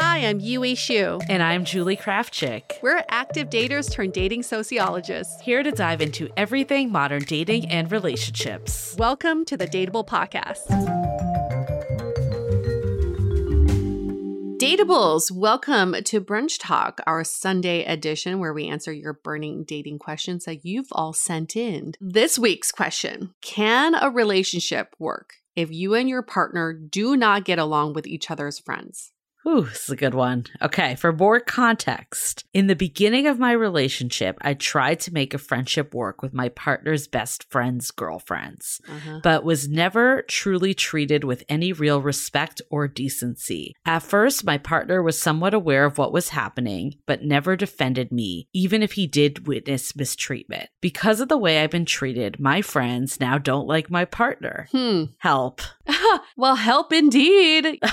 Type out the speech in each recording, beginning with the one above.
Hi, I'm Yue Shu. And I'm Julie Krafchick. We're active daters turned dating sociologists. Here to dive into everything modern dating and relationships. Welcome to the Dateable Podcast. Dateables, welcome to Brunch Talk, our Sunday edition where we answer your burning dating questions that you've all sent in. This week's question Can a relationship work if you and your partner do not get along with each other's friends? Ooh, this is a good one. Okay, for more context, in the beginning of my relationship, I tried to make a friendship work with my partner's best friend's girlfriends, uh-huh. but was never truly treated with any real respect or decency. At first, my partner was somewhat aware of what was happening, but never defended me, even if he did witness mistreatment. Because of the way I've been treated, my friends now don't like my partner. Hmm. Help. well, help indeed.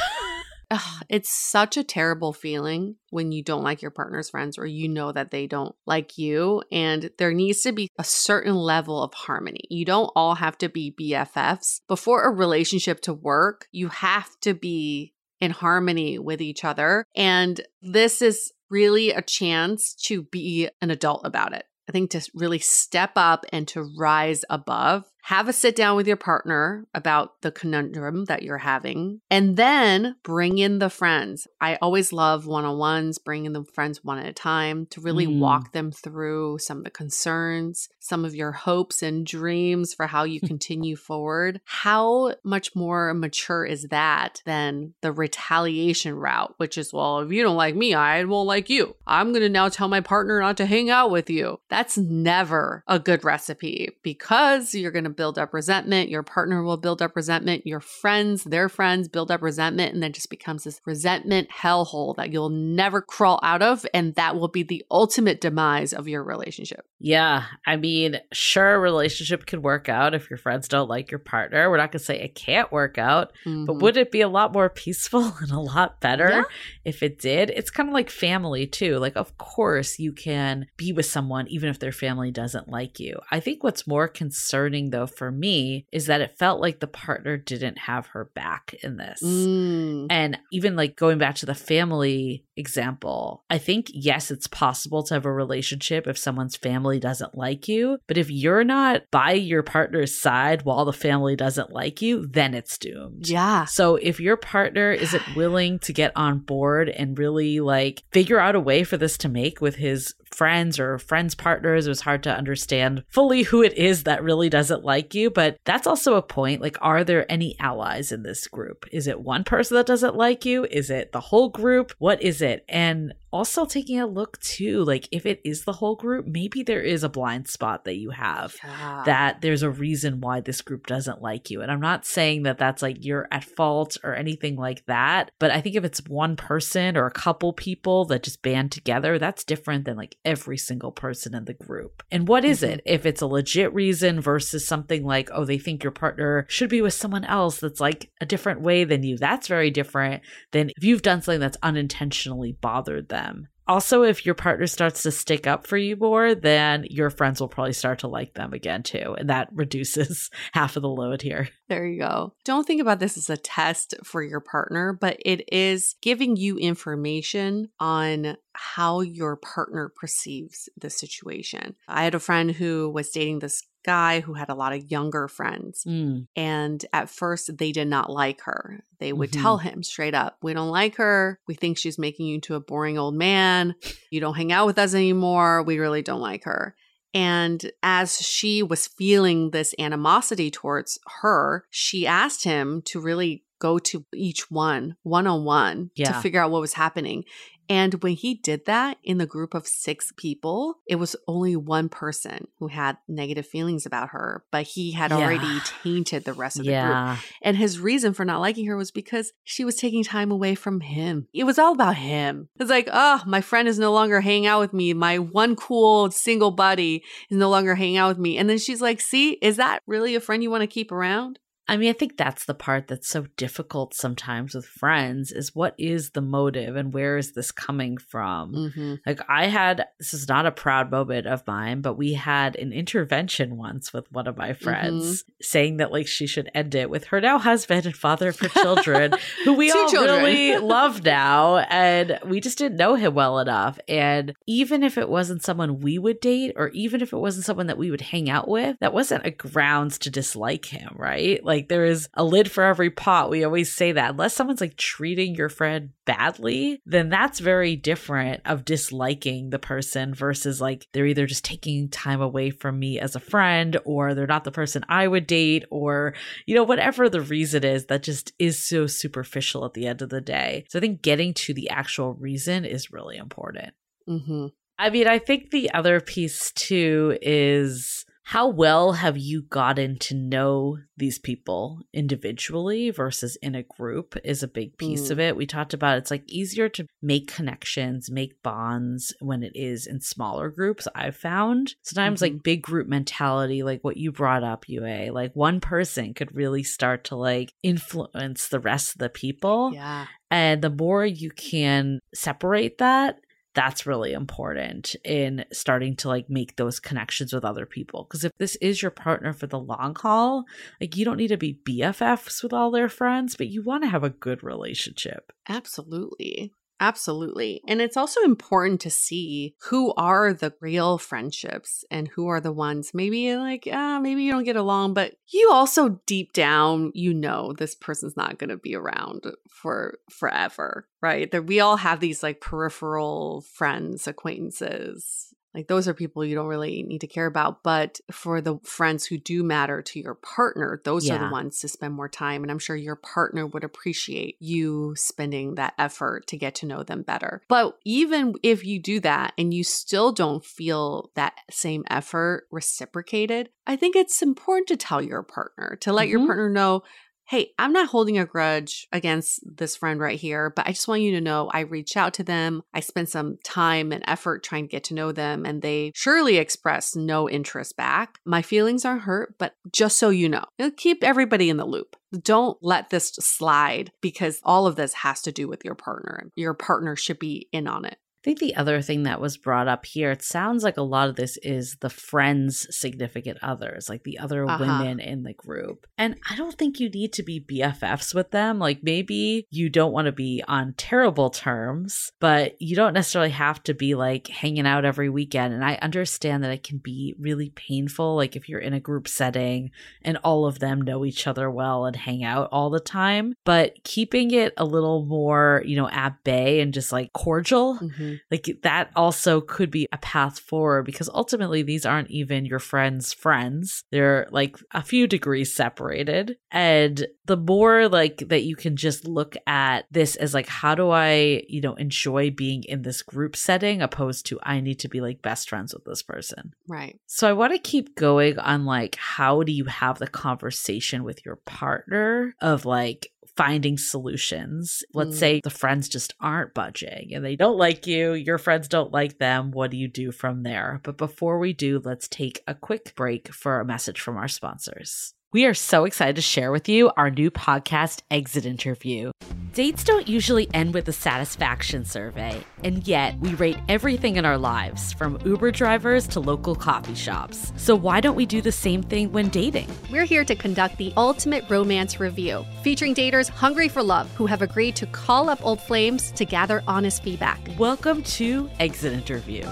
Ugh, it's such a terrible feeling when you don't like your partner's friends or you know that they don't like you. And there needs to be a certain level of harmony. You don't all have to be BFFs. Before a relationship to work, you have to be in harmony with each other. And this is really a chance to be an adult about it. I think to really step up and to rise above have a sit down with your partner about the conundrum that you're having, and then bring in the friends. I always love one on ones, bringing the friends one at a time to really mm. walk them through some of the concerns, some of your hopes and dreams for how you continue forward. How much more mature is that than the retaliation route, which is, well, if you don't like me, I won't like you. I'm going to now tell my partner not to hang out with you. That's never a good recipe because you're going to build up resentment. Your partner will build up resentment. Your friends, their friends build up resentment. And then just becomes this resentment hellhole that you'll never crawl out of. And that will be the ultimate demise of your relationship. Yeah. I mean, sure, a relationship can work out if your friends don't like your partner. We're not going to say it can't work out, mm-hmm. but would it be a lot more peaceful and a lot better yeah. if it did? It's kind of like family, too. Like, of course, you can be with someone even if their family doesn't like you. I think what's more concerning, though, though, for me, is that it felt like the partner didn't have her back in this. Mm. And even like going back to the family example, I think, yes, it's possible to have a relationship if someone's family doesn't like you. But if you're not by your partner's side while the family doesn't like you, then it's doomed. Yeah. So if your partner isn't willing to get on board and really like figure out a way for this to make with his friends or friends partners it was hard to understand fully who it is that really doesn't like you but that's also a point like are there any allies in this group? Is it one person that doesn't like you? Is it the whole group? What is it? And also taking a look too like if it is the whole group maybe there is a blind spot that you have Yeah. that there's a reason why this group doesn't like you. And I'm not saying that that's like you're at fault or anything like that, but I think if it's one person or a couple people that just band together, that's different than like every single person in the group. And what is Mhm. it? If it's a legit reason versus something like, oh, they think your partner should be with someone else that's like a different way than you, that's very different than if you've done something that's unintentionally bothered them. Also, if your partner starts to stick up for you more, then your friends will probably start to like them again too. And that reduces half of the load here. There you go. Don't think about this as a test for your partner, but it is giving you information on how your partner perceives the situation. I had a friend who was dating this guy who had a lot of younger friends. Mm, And at first, they did not like her. They would Mhm. tell him straight up, We don't like her. We think she's making you into a boring old man. You don't hang out with us anymore. We really don't like her. And as she was feeling this animosity towards her, she asked him to really go to each one one on one to figure out what was happening. And when he did that in the group of six people, it was only one person who had negative feelings about her, but he had Yeah. already tainted the rest of the group. And his reason for not liking her was because she was taking time away from him. It was all about him. It's like, oh, my friend is no longer hanging out with me. My one cool single buddy is no longer hanging out with me. And then she's like, see, is that really a friend you want to keep around? I mean, I think that's the part that's so difficult sometimes with friends is what is the motive and where is this coming from? Mm-hmm. Like I had this is not a proud moment of mine, but we had an intervention once with one of my friends saying that like she should end it with her now husband and father of her children, who we all children. really love now, and we just didn't know him well enough. And even if it wasn't someone we would date, or even if it wasn't someone that we would hang out with, that wasn't a grounds to dislike him, right? Like there is a lid for every pot. We always say that. Unless someone's like treating your friend badly, then that's very different of disliking the person versus like they're either just taking time away from me as a friend or they're not the person I would date or, you know, whatever the reason is that just is so superficial at the end of the day. So I think getting to the actual reason is really important. Mm-hmm. I mean, I think the other piece too is how well have you gotten to know these people individually versus in a group is a big piece Mm. of it. We talked about it's like easier to make connections, make bonds when it is in smaller groups. I've found sometimes Mhm. like big group mentality, like what you brought up, Yue, like one person could really start to like influence the rest of the people. Yeah. And the more you can separate that, that's really important in starting to like make those connections with other people. Because if this is your partner for the long haul, like you don't need to be BFFs with all their friends, but you want to have a good relationship. Absolutely. Absolutely. And it's also important to see who are the real friendships and who are the ones maybe like, ah, maybe you don't get along, but you also deep down, you know, this person's not going to be around for forever, right? That we all have these like peripheral friends, acquaintances. Like those are people you don't really need to care about. But for the friends who do matter to your partner, those are the ones to spend more time. And I'm sure your partner would appreciate you spending that effort to get to know them better. But even if you do that and you still don't feel that same effort reciprocated, I think it's important to tell your partner, to let your Mhm. partner know. Hey, I'm not holding a grudge against this friend right here, but I just want you to know I reached out to them. I spent some time and effort trying to get to know them, and they surely expressed no interest back. My feelings aren't hurt, but just so you know, keep everybody in the loop. Don't let this slide because all of this has to do with your partner. Your partner should be in on it. Think the other thing that was brought up here, it sounds like a lot of this is the friends' significant others, like the other Uh-huh. women in the group. And I don't think you need to be BFFs with them. Like maybe you don't want to be on terrible terms, but you don't necessarily have to be like hanging out every weekend. And I understand that it can be really painful. Like if you're in a group setting and all of them know each other well and hang out all the time, but keeping it a little more, you know, at bay and just like cordial Mhm. Mm-hmm. like that also could be a path forward because ultimately these aren't even your friends friends. They're like a few degrees separated. And the more like that you can just look at this as like how do i you know enjoy being in this group setting opposed to i need to be like best friends with this person. Right. so I want to keep going on like how do you have the conversation with your partner of like finding solutions. Let's Mm. say the friends just aren't budging and they don't like you, your friends don't like them. What do you do from there? But before we do, let's take a quick break for a message from our sponsors. We are so excited to share with you our new podcast, Exit Interview. Dates don't usually end with a satisfaction survey, and yet we rate everything in our lives, from Uber drivers to local coffee shops. So why don't we do the same thing when dating? We're here to conduct the ultimate romance review, featuring daters hungry for love who have agreed to call up old flames to gather honest feedback. Welcome to Exit Interview.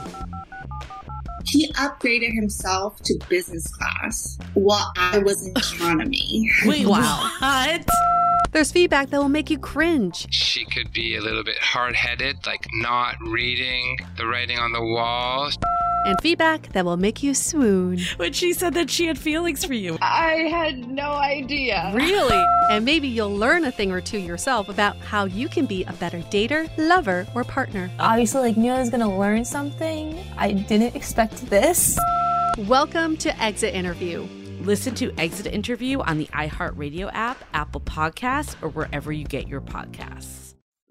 He upgraded himself to business class while I was in economy. Wait, Wow. what? There's feedback that will make you cringe. she could be a little bit hard headed, like not reading the writing on the wall. And feedback that will make you swoon. When she said that she had feelings for you. I had no idea. Really? And maybe you'll learn a thing or two yourself about how you can be a better dater, lover, or partner. obviously like knew I was gonna learn something. I didn't expect this. Welcome to Exit Interview. Listen to Exit Interview on the iHeartRadio app, Apple Podcasts, or wherever you get your podcasts.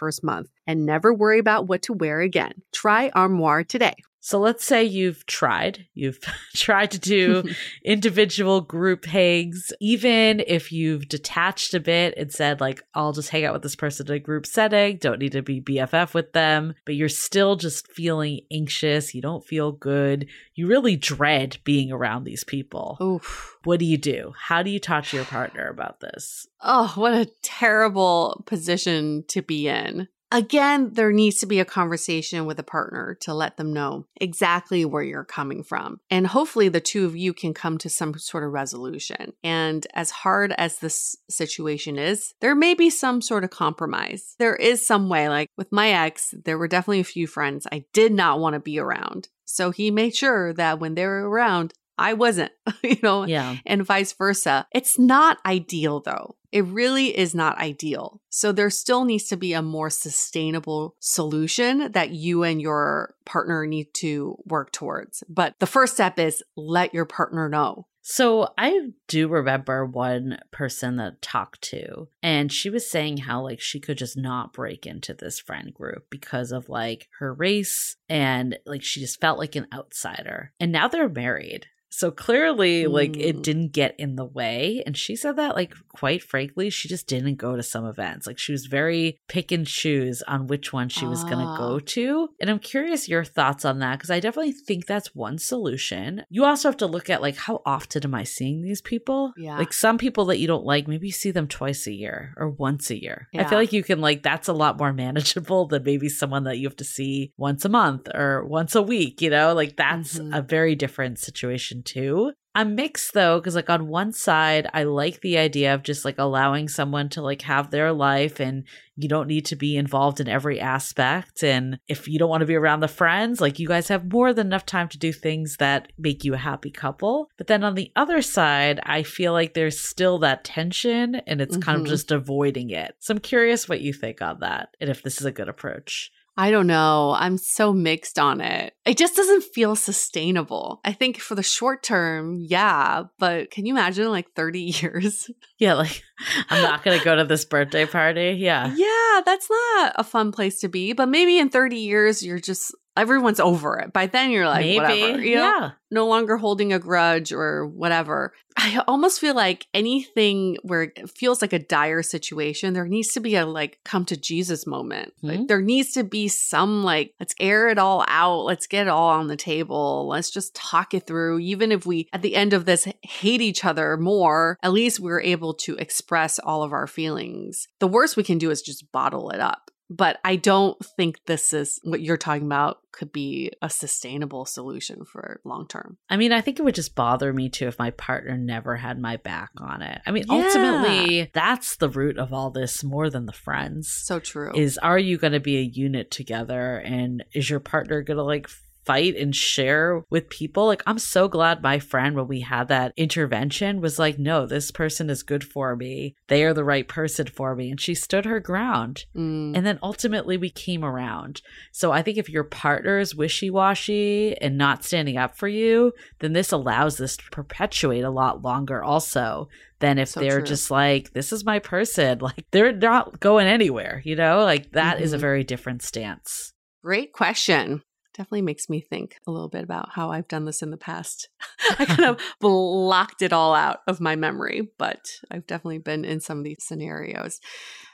first month and never worry about what to wear again. Try Armoire today. So let's say you've tried, you've tried to do individual group hangs, even if you've detached a bit and said, like, I'll just hang out with this person in a group setting, don't need to be BFF with them, but you're still just feeling anxious. You don't feel good. You really dread being around these people. Oof. What do you do? How do you talk to your partner about this? Oh, what a terrible position to be in. Again, there needs to be a conversation with a partner to let them know exactly where you're coming from. And hopefully, the two of you can come to some sort of resolution. And as hard as this situation is, there may be some sort of compromise. There is some way, like with my ex, there were definitely a few friends I did not want to be around. So he made sure that when they were around, I wasn't, you know, Yeah. and vice versa. It's not ideal though. It really is not ideal. So there still needs to be a more sustainable solution that you and your partner need to work towards. But the first step is let your partner know. So I do remember one person that talked to, and she was saying how like she could just not break into this friend group because of like her race and like she just felt like an outsider. And now they're married. So clearly, like it Mm. didn't get in the way. And she said that, like, quite frankly, she just didn't go to some events. Like, she was very pick and choose on which one she was going to Ah. go to. And I'm curious your thoughts on that because I definitely think that's one solution. You also have to look at, like, how often am I seeing these people? Yeah. Like, some people that you don't like, maybe you see them twice a year or once a year. I feel like you can, like, that's a lot more manageable than maybe someone that you have to see once a month or once a week, you know? Like, that's Mhm. a very different situation too. I'm mixed though, because like on one side, I like the idea of just like allowing someone to like have their life and you don't need to be involved in every aspect. And if you don't want to be around the friends, like you guys have more than enough time to do things that make you a happy couple. But then on the other side, I feel like there's still that tension and it's kind of Mhm. just avoiding it. So I'm curious what you think on that and if this is a good approach. I don't know. I'm so mixed on it. It just doesn't feel sustainable. I think for the short term, yeah, but can you imagine like 30 years? Yeah, like I'm not going to go to this birthday party. Yeah. Yeah, that's not a fun place to be. But maybe in 30 years, you're just, everyone's over it. By then, you're like, Maybe. whatever. You know? yeah. no longer holding a grudge or whatever. I almost feel like anything where it feels like a dire situation, there needs to be a like come to Jesus moment. Mhm. Like there needs to be some like, let's air it all out. Let's get it all on the table. Let's just talk it through. Even if we at the end of this hate each other more, at least we're able to express all of our feelings. The worst we can do is just bottle it up. But I don't think this is what you're talking about could be a sustainable solution for long term. I mean, I think it would just bother me too if my partner never had my back on it. I mean, Yeah. ultimately, that's the root of all this more than the friends. So true. Is are you going to be a unit together and is your partner going to like fight and share with people? Like, I'm so glad my friend, when we had that intervention, was like, no, this person is good for me. They are the right person for me. And she stood her ground. Mm. And then ultimately we came around. So I think if your partner is wishy washy and not standing up for you, then this allows this to perpetuate a lot longer also than if So they're true. just like, this is my person. Like they're not going anywhere, you know? Like that is a Mhm. very different stance. Great question. Definitely makes me think a little bit about how I've done this in the past. I kind of blocked it all out of my memory, but I've definitely been in some of these scenarios.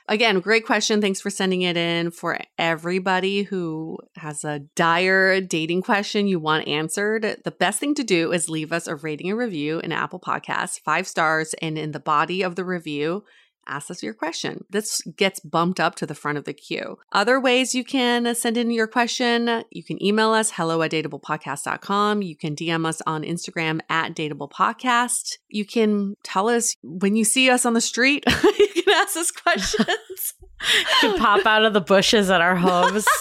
Again, great question. Thanks for sending it in. For everybody who has a dire dating question you want answered, the best thing to do is leave us a rating and review in Apple Podcasts, five stars, and in the body of the review, ask us your question. This gets bumped up to the front of the queue. Other ways you can send in your question, you can email us hello at dateablepodcast.com. You can DM us on Instagram at dateablepodcast. You can tell us when you see us on the street, ask us questions. You can pop out of the bushes at our homes.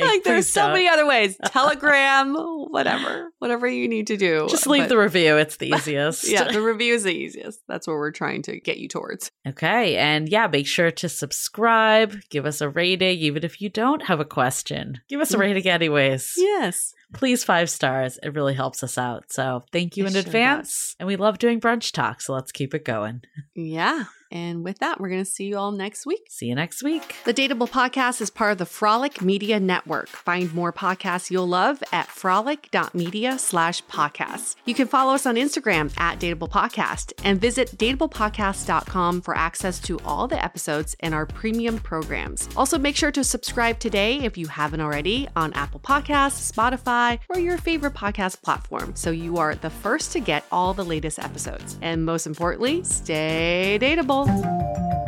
Like there's so many other ways. Telegram, whatever, whatever you need to do. Just leave But- the review. It's the easiest. yeah, the review is the easiest. That's what we're trying to get you towards. Okay. And yeah, make sure to subscribe, give us a rating, even if you don't have a question. Give us a mm. rating anyways. Yes. Please five stars. It really helps us out. So thank you It in sure advance. And we love doing brunch talk. So let's keep it going. Yeah. And with that, we're going to see you all next week. See you next week. The Dateable Podcast is part of the Frolic Media Network. Find more podcasts you'll love at frolic.media slash podcasts. You can follow us on Instagram at Dateable Podcast and visit dateablepodcast.com for access to all the episodes and our premium programs. Also, make sure to subscribe today if you haven't already on Apple Podcasts, Spotify, or your favorite podcast platform so you are the first to get all the latest episodes. And most importantly, stay dateable.